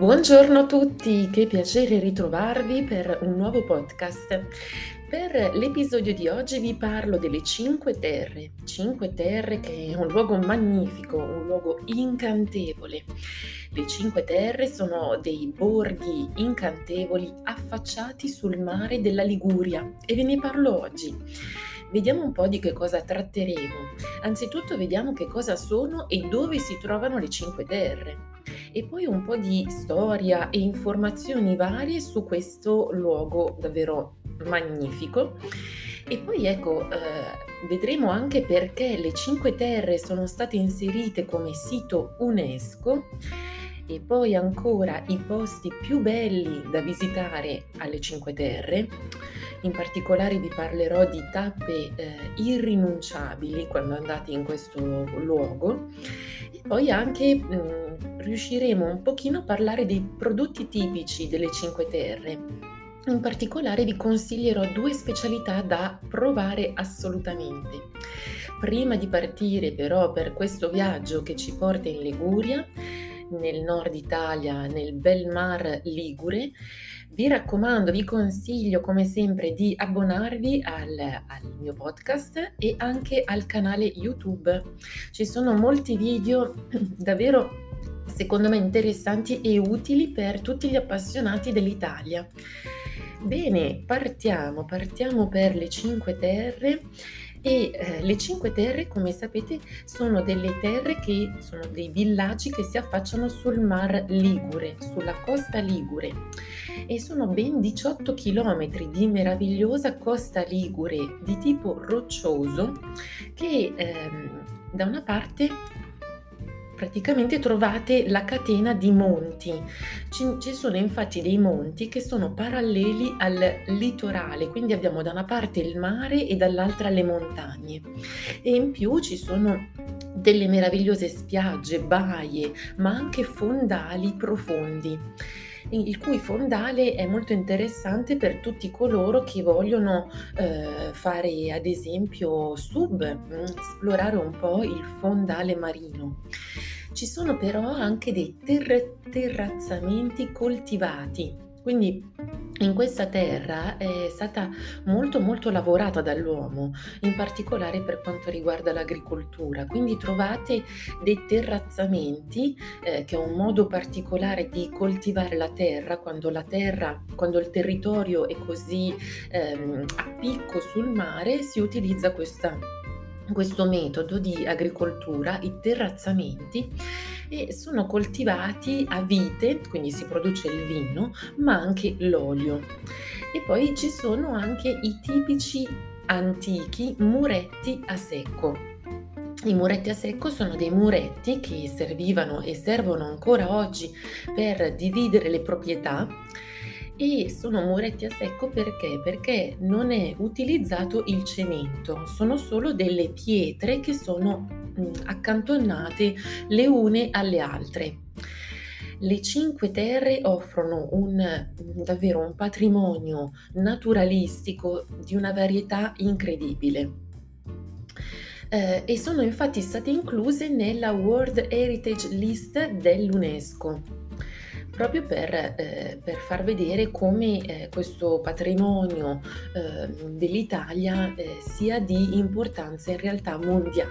Buongiorno a tutti, che piacere ritrovarvi per un nuovo podcast. Per l'episodio di oggi vi parlo delle Cinque Terre. Cinque Terre che è un luogo magnifico, un luogo incantevole. Le Cinque Terre sono dei borghi incantevoli affacciati sul mare della Liguria e ve ne parlo oggi. Vediamo un po' di che cosa tratteremo. Anzitutto vediamo che cosa sono e dove si trovano le Cinque Terre e poi un po' di storia e informazioni varie su questo luogo davvero magnifico. E poi ecco, eh, vedremo anche perché le Cinque Terre sono state inserite come sito UNESCO e poi ancora i posti più belli da visitare alle Cinque Terre. In particolare vi parlerò di tappe eh, irrinunciabili quando andate in questo luogo poi anche mh, mm, riusciremo un pochino a parlare dei prodotti tipici delle Cinque Terre. In particolare vi consiglierò due specialità da provare assolutamente. Prima di partire però per questo viaggio che ci porta in Liguria, nel nord Italia, nel bel mar Ligure, vi raccomando, vi consiglio come sempre di abbonarvi al, al, mio podcast e anche al canale YouTube. Ci sono molti video davvero secondo me interessanti e utili per tutti gli appassionati dell'Italia. Bene, partiamo, partiamo per le Cinque Terre e eh, le Cinque Terre, come sapete, sono delle terre che sono dei villaggi che si affacciano sul mar Ligure, sulla costa Ligure e sono ben 18 km di meravigliosa costa Ligure di tipo roccioso che ehm, da una parte praticamente trovate la catena di monti. Ci, ci, sono infatti dei monti che sono paralleli al litorale, quindi abbiamo da una parte il mare e dall'altra le montagne. E in più ci sono delle meravigliose spiagge, baie, ma anche fondali profondi il cui fondale è molto interessante per tutti coloro che vogliono eh, fare ad esempio sub, mm, esplorare un po' il fondale marino. Ci sono però anche dei ter- terrazzamenti coltivati quindi in questa terra è stata molto molto lavorata dall'uomo, in particolare per quanto riguarda l'agricoltura. Quindi trovate dei terrazzamenti, eh, che è un modo particolare di coltivare la terra, quando la terra, quando il territorio è così ehm, a picco sul mare, si utilizza questa questo metodo di agricoltura, i terrazzamenti, e sono coltivati a vite, quindi si produce il vino, ma anche l'olio. E poi ci sono anche i tipici antichi muretti a secco. I muretti a secco sono dei muretti che servivano e servono ancora oggi per dividere le proprietà e sono muretti a secco perché? Perché non è utilizzato il cemento, sono solo delle pietre che sono accantonate le une alle altre. Le Cinque Terre offrono un, davvero un patrimonio naturalistico di una varietà incredibile. Eh, e sono infatti state incluse nella World Heritage List dell'UNESCO proprio per, eh, per far vedere come eh, questo patrimonio eh, dell'Italia eh, sia di importanza in realtà mondiale.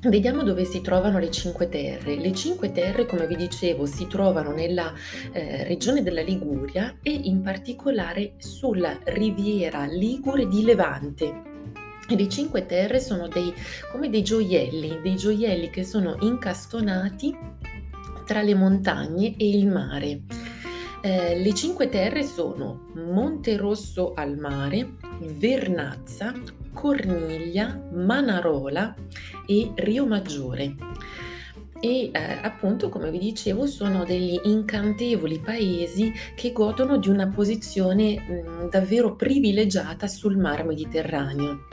Vediamo dove si trovano le Cinque Terre. Le Cinque Terre, come vi dicevo, si trovano nella eh, regione della Liguria e in particolare sulla riviera Ligure di Levante. Le Cinque Terre sono dei, come dei gioielli, dei gioielli che sono incastonati tra le montagne e il mare. Eh, le Cinque Terre sono Monte Rosso al mare, Vernazza, Corniglia, Manarola e Rio Maggiore. E eh, appunto, come vi dicevo, sono degli incantevoli paesi che godono di una posizione mh, davvero privilegiata sul mar Mediterraneo.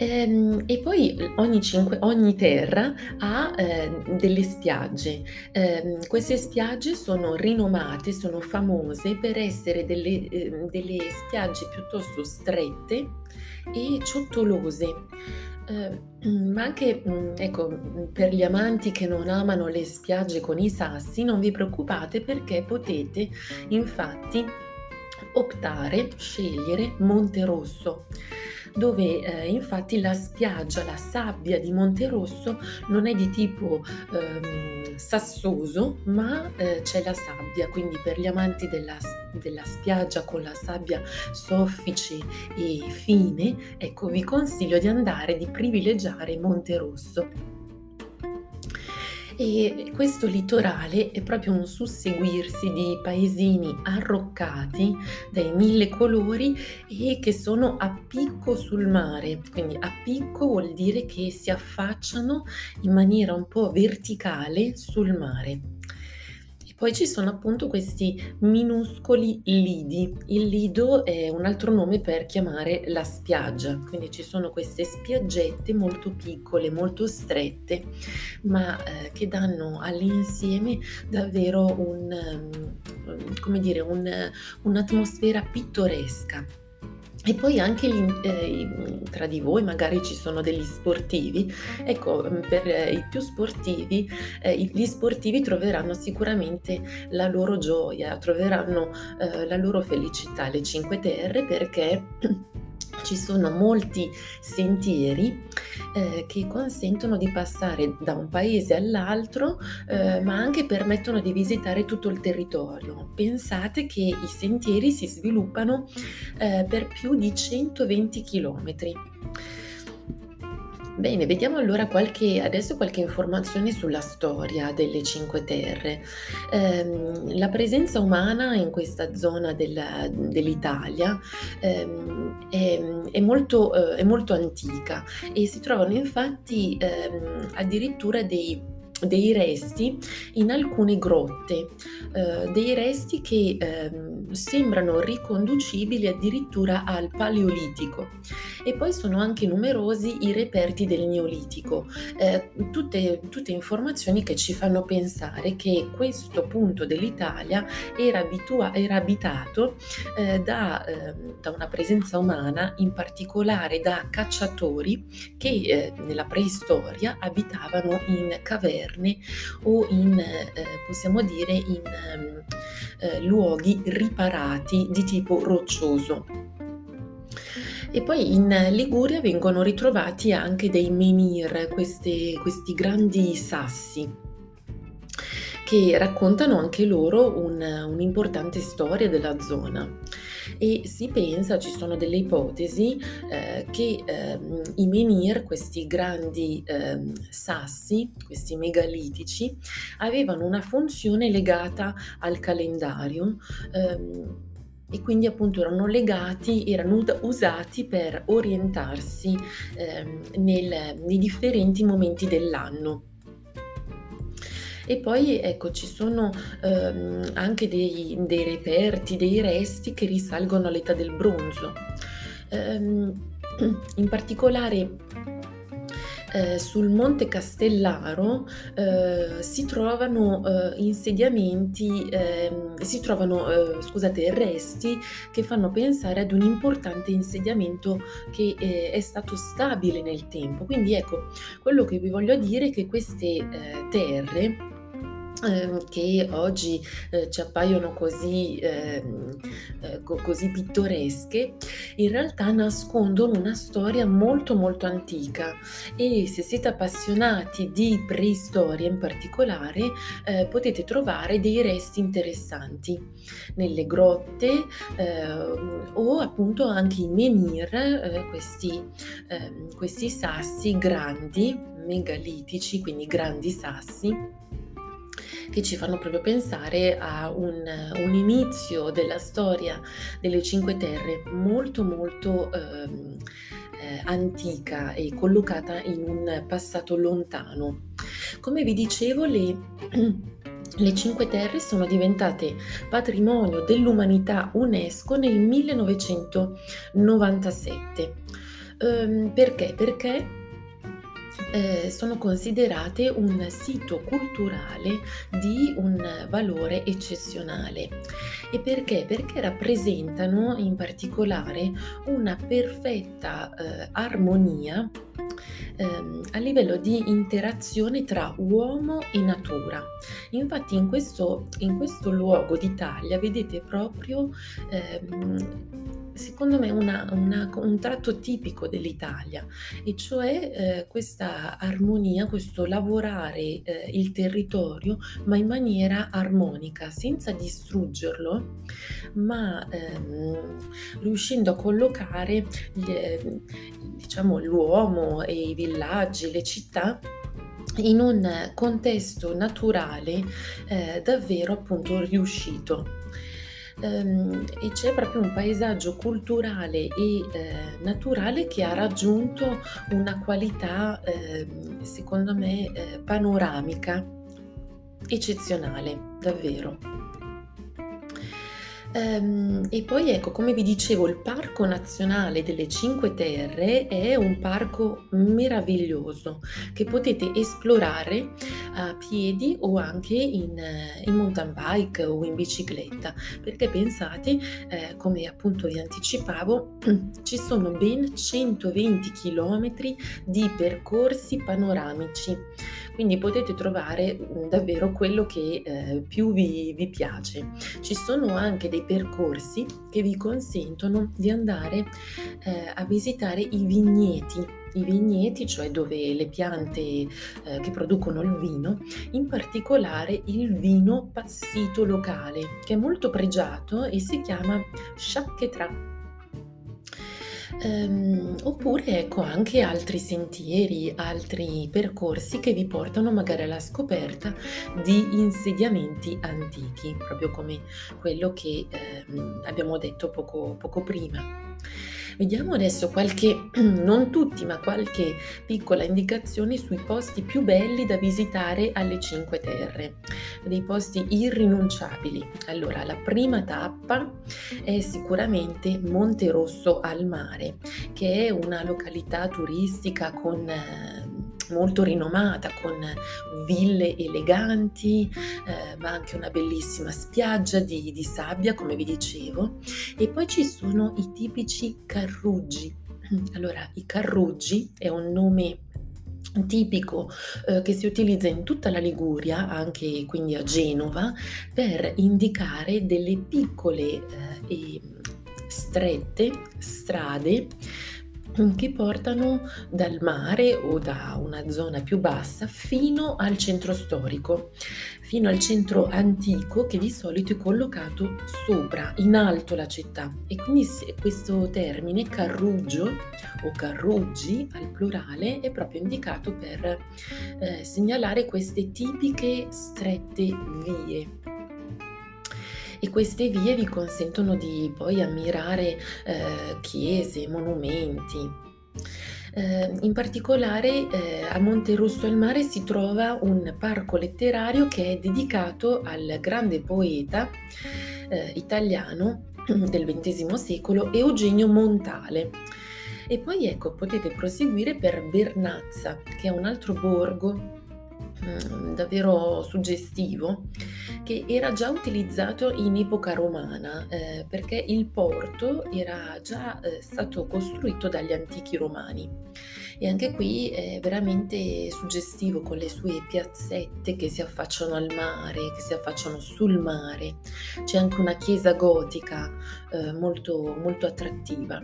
Ehm, e poi ogni, cinque, ogni terra ha eh, delle spiagge. Eh, queste spiagge sono rinomate, sono famose per essere delle, eh, delle spiagge piuttosto strette e ciottolose. Ehm, ma anche, mhmm, ecco, per gli amanti che non amano le spiagge con i sassi, non vi preoccupate perché potete infatti optare, scegliere Monterosso dove eh, infatti la spiaggia, la sabbia di Monterosso non è di tipo ehm, sassoso, ma eh, c'è la sabbia, quindi per gli amanti della, della spiaggia con la sabbia soffice e fine, ecco vi consiglio di andare, di privilegiare Monterosso. E questo litorale è proprio un susseguirsi di paesini arroccati dai mille colori e che sono a picco sul mare. Quindi a picco vuol dire che si affacciano in maniera un po' verticale sul mare. Poi ci sono appunto questi minuscoli lidi. Il lido è un altro nome per chiamare la spiaggia, quindi ci sono queste spiaggette molto piccole, molto strette, ma eh, che danno all'insieme davvero un, um, come dire, un, un'atmosfera pittoresca. E poi anche gli, eh, tra di voi magari ci sono degli sportivi, ecco, per eh, i più sportivi, eh, gli sportivi troveranno sicuramente la loro gioia, troveranno eh, la loro felicità, le Cinque Terre, perché ci sono molti sentieri eh, che consentono di passare da un paese all'altro, eh, ma anche permettono di visitare tutto il territorio. Pensate che i sentieri si sviluppano eh, per più di 120 chilometri. Bene, vediamo allora qualche, adesso qualche informazione sulla storia delle Cinque Terre. Eh, la presenza umana in questa zona della, dell'Italia eh, è, è, molto, eh, è, molto, antica e si trovano infatti ehm, addirittura dei dei resti in alcune grotte, eh, dei resti che eh, sembrano riconducibili addirittura al Paleolitico. E poi sono anche numerosi i reperti del Neolitico, eh, tutte, tutte, informazioni che ci fanno pensare che questo punto dell'Italia era, abitua- era abitato eh, da, ehm, da, una presenza umana, in particolare da cacciatori che eh, nella preistoria abitavano in caverne caverne o in, eh, possiamo dire, in ehm, eh, luoghi riparati di tipo roccioso. E poi in Liguria vengono ritrovati anche dei menhir, questi grandi sassi che raccontano anche loro un, un'importante storia della zona e si pensa, ci sono delle ipotesi, eh, che eh, i menhir, questi grandi eh, sassi, questi megalitici, avevano una funzione legata al calendario ehm, e quindi appunto erano legati, erano usati per orientarsi ehm, nel, nei differenti momenti dell'anno. E poi ecco, ci sono ehm, anche dei, dei, reperti, dei resti che risalgono all'età del bronzo. Ehm, in particolare eh, sul Monte Castellaro eh, si trovano eh, insediamenti, ehm, si trovano, eh, scusate, resti che fanno pensare ad un importante insediamento che eh, è stato stabile nel tempo. Quindi ecco, quello che vi voglio dire è che queste eh, terre Ehm, che oggi eh, ci appaiono così, eh, eh, così pittoresche, in realtà nascondono una storia molto molto antica. E se siete appassionati di preistoria in particolare eh, potete trovare dei resti interessanti nelle grotte ehm, o appunto anche i menhir, eh, questi, ehm, questi sassi grandi, megalitici, quindi grandi sassi che ci fanno proprio pensare a un, un inizio della storia delle Cinque Terre molto molto ehm, eh, antica e collocata in un passato lontano. Come vi dicevo, le le Cinque Terre sono diventate patrimonio dell'umanità UNESCO nel 1997. Um, perché? Perché eh, sono considerate un sito culturale di un valore eccezionale. E perché? Perché rappresentano in particolare una perfetta eh, armonia ehm, a livello di interazione tra uomo e natura. Infatti in questo, in questo luogo d'Italia vedete proprio ehm, secondo me una, un tratto tipico dell'Italia, e cioè eh, questa armonia, questo lavorare eh, il territorio, ma in maniera armonica, senza distruggerlo, ma ehm, riuscendo a collocare eh, diciamo, l'uomo e i villaggi, le città in un contesto naturale eh, davvero appunto riuscito ehm, e c'è proprio un paesaggio culturale e eh, naturale che ha raggiunto una qualità, eh, secondo me, eh, panoramica eccezionale, davvero. Ehm, e poi ecco, come vi dicevo, il Parco Nazionale delle Cinque Terre è un parco meraviglioso che potete esplorare a piedi o anche in, in mountain bike o in bicicletta, perché pensate, eh, come appunto vi anticipavo, ci sono ben 120 km di percorsi panoramici quindi potete trovare mhmm, davvero quello che eh, più vi, vi piace. Ci sono anche dei percorsi che vi consentono di andare eh, a visitare i vigneti i vigneti, cioè dove le piante eh, che producono il vino, in particolare il vino passito locale, che è molto pregiato e si chiama Chacquetra. Ehm, oppure ecco anche altri sentieri, altri percorsi che vi portano magari alla scoperta di insediamenti antichi, proprio come quello che ehm, abbiamo detto poco, poco prima. Vediamo adesso qualche, non tutti, ma qualche piccola indicazione sui posti più belli da visitare alle Cinque Terre, dei posti irrinunciabili. Allora, la prima tappa è sicuramente Monte Rosso al mare, che è una località turistica con molto rinomata con ville eleganti, eh, ma anche una bellissima spiaggia di, di sabbia, come vi dicevo. E poi ci sono i tipici carruggi. Allora, i carruggi è un nome tipico eh, che si utilizza in tutta la Liguria, anche quindi a Genova, per indicare delle piccole eh, e strette strade che portano dal mare o da una zona più bassa fino al centro storico, fino al centro antico che di solito è collocato sopra, in alto la città. E quindi questo termine carruggio o carruggi al plurale è proprio indicato per eh, segnalare queste tipiche strette vie e queste vie vi consentono di poi ammirare eh, chiese, monumenti. Eh, in particolare eh, a Monterosso al Mare si trova un parco letterario che è dedicato al grande poeta eh, italiano del XX secolo Eugenio Montale. E poi ecco, potete proseguire per Vernazza, che è un altro borgo Mm, davvero suggestivo che era già utilizzato in epoca romana eh, perché il porto era già eh, stato costruito dagli antichi romani e anche qui è veramente suggestivo con le sue piazzette che si affacciano al mare, che si affacciano sul mare. C'è anche una chiesa gotica eh, molto, molto attrattiva.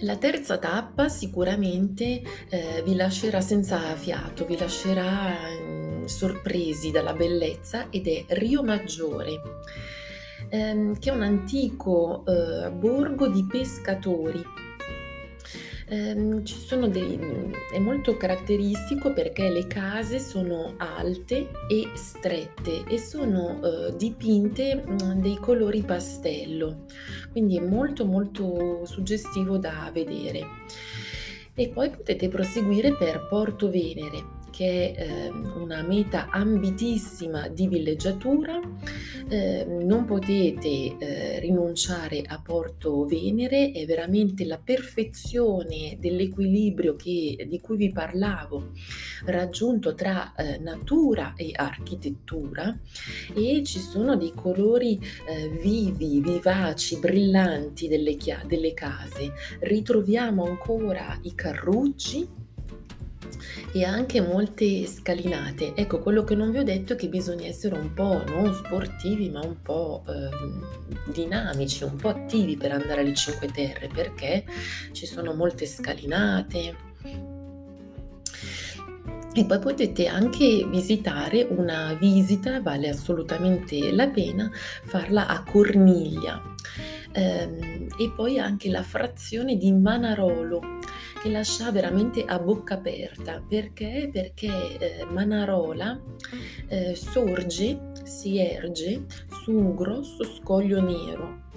La terza tappa sicuramente eh, vi lascerà senza fiato, vi lascerà eh, sorpresi dalla bellezza ed è Rio Maggiore, ehm, che è un antico eh, borgo di pescatori ehm, dei, è molto caratteristico perché le case sono alte e strette e sono eh, dipinte mh, dei colori pastello, quindi è molto molto suggestivo da vedere. E poi potete proseguire per Porto Venere, che è eh, una meta ambitissima di villeggiatura, eh, non potete eh, rinunciare a Porto Venere, è veramente la perfezione dell'equilibrio che, di cui vi parlavo, raggiunto tra eh, natura e architettura e ci sono dei colori eh, vivi, vivaci, brillanti delle, chia- delle case. Ritroviamo ancora i carrucci e anche molte scalinate. Ecco, quello che non vi ho detto è che bisogna essere un po' non sportivi, ma un po' eh, dinamici, un po' attivi per andare alle Cinque Terre, perché ci sono molte scalinate. E poi potete anche visitare una visita, vale assolutamente la pena farla a Corniglia. Ehm, e poi anche la frazione di Manarolo che lascia veramente a bocca aperta. Perché? Perché eh, Manarola eh, sorge, si erge su un grosso scoglio nero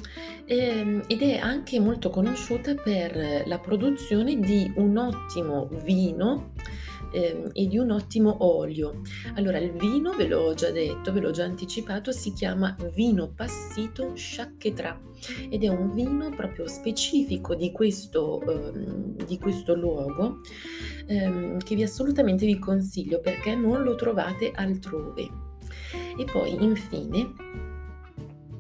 ehm, ed è anche molto conosciuta per la produzione di un ottimo vino ehm, e di un ottimo olio. Allora, il vino, ve l'ho già detto, ve l'ho già anticipato, si chiama vino passito Sciacchetrà ed è un vino proprio specifico di questo, ehm, di questo luogo ehm, che vi assolutamente vi consiglio perché non lo trovate altrove. E poi infine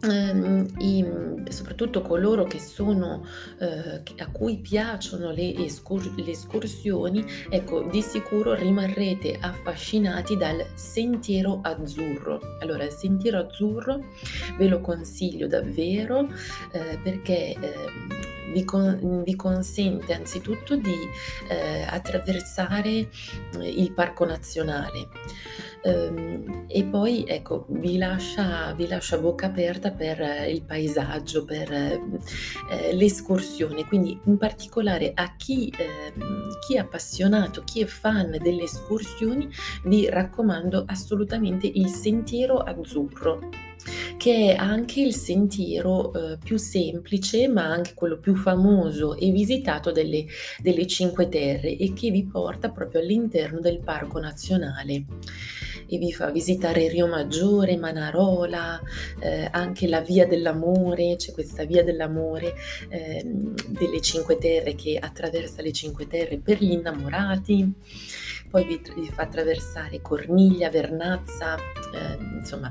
i, soprattutto coloro che sono, eh, a cui piacciono le, escur- le escursioni, ecco, di sicuro rimarrete affascinati dal sentiero azzurro. Allora, il sentiero azzurro ve lo consiglio davvero eh, perché eh, vi, con, vi, consente anzitutto di eh, attraversare eh, il parco nazionale. Ehm, e poi ecco, vi lascia, vi lascia bocca aperta per il paesaggio, per eh, l'escursione, quindi in particolare a chi, eh, chi è appassionato, chi è fan delle escursioni, vi raccomando assolutamente il sentiero azzurro che è anche il sentiero eh, più semplice, ma anche quello più famoso e visitato delle, delle Cinque Terre e che vi porta proprio all'interno del Parco Nazionale e vi fa visitare Rio Maggiore, Manarola, eh, anche la Via dell'Amore, c'è questa Via dell'Amore eh, delle Cinque Terre che attraversa le Cinque Terre per gli innamorati, poi vi, vi fa attraversare Corniglia, Vernazza, eh, insomma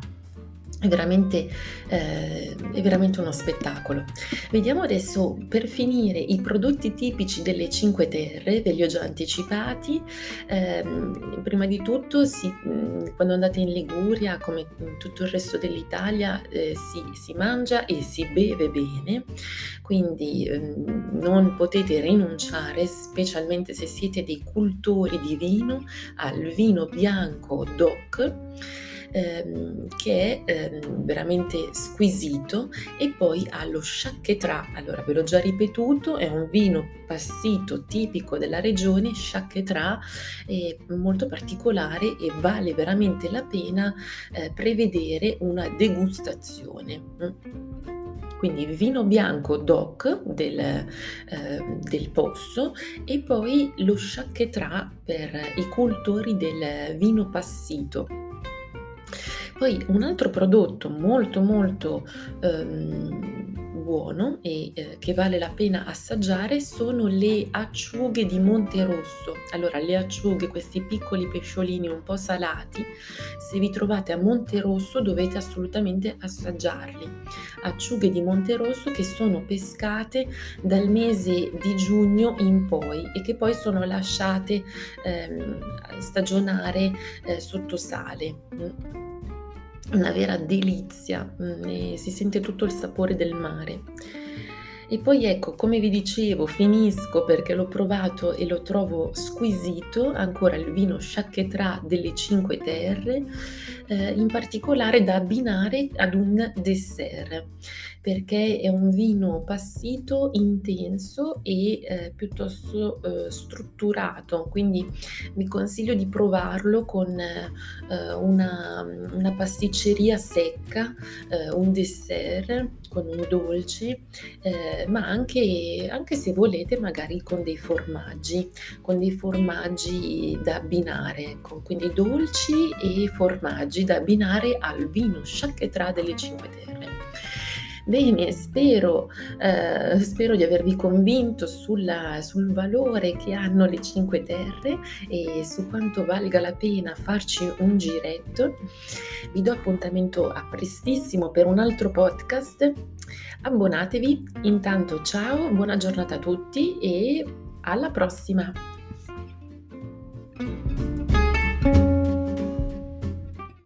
è veramente, eh, è veramente, uno spettacolo. Vediamo adesso per finire i prodotti tipici delle Cinque Terre, ve li ho già anticipati. Eh, prima di tutto, si, quando andate in Liguria, come in tutto il resto dell'Italia, eh, si, si, mangia e si beve bene, quindi ehm, non potete rinunciare, specialmente se siete dei cultori di vino, al vino bianco DOC ehm, che è ehm, veramente squisito e poi ha lo sciacchetrà, allora ve l'ho già ripetuto, è un vino passito tipico della regione, sciacchetrà, è molto particolare e vale veramente la pena eh, prevedere una degustazione. Quindi vino bianco DOC del, eh, del, posto e poi lo sciacchetrà per i cultori del vino passito. Poi un altro prodotto molto molto ehm, buono e eh, che vale la pena assaggiare sono le acciughe di Monterosso. Allora, le acciughe, questi piccoli pesciolini un po' salati, se vi trovate a Monterosso dovete assolutamente assaggiarli. Acciughe di Monterosso che sono pescate dal mese di giugno in poi e che poi sono lasciate ehm, stagionare eh, sotto sale. Una vera delizia, mm, si sente tutto il sapore del mare. E poi ecco, come vi dicevo, finisco perché l'ho provato e lo trovo squisito, ancora il vino Sciacchetrà delle Cinque Terre, eh, in particolare da abbinare ad un dessert perché è un vino passito, intenso e eh, piuttosto eh, strutturato, quindi vi consiglio di provarlo con eh, una, una, pasticceria secca, eh, un dessert con un dolce, eh, ma anche, anche se volete magari con dei formaggi, con dei formaggi da abbinare, ecco, quindi dolci e formaggi da abbinare al vino Chaquetra delle Cinque Terre. Bene, spero, eh, spero di avervi convinto sulla, sul valore che hanno le Cinque Terre e su quanto valga la pena farci un giretto. Vi do appuntamento a prestissimo per un altro podcast. Abbonatevi, intanto ciao, buona giornata a tutti e alla prossima!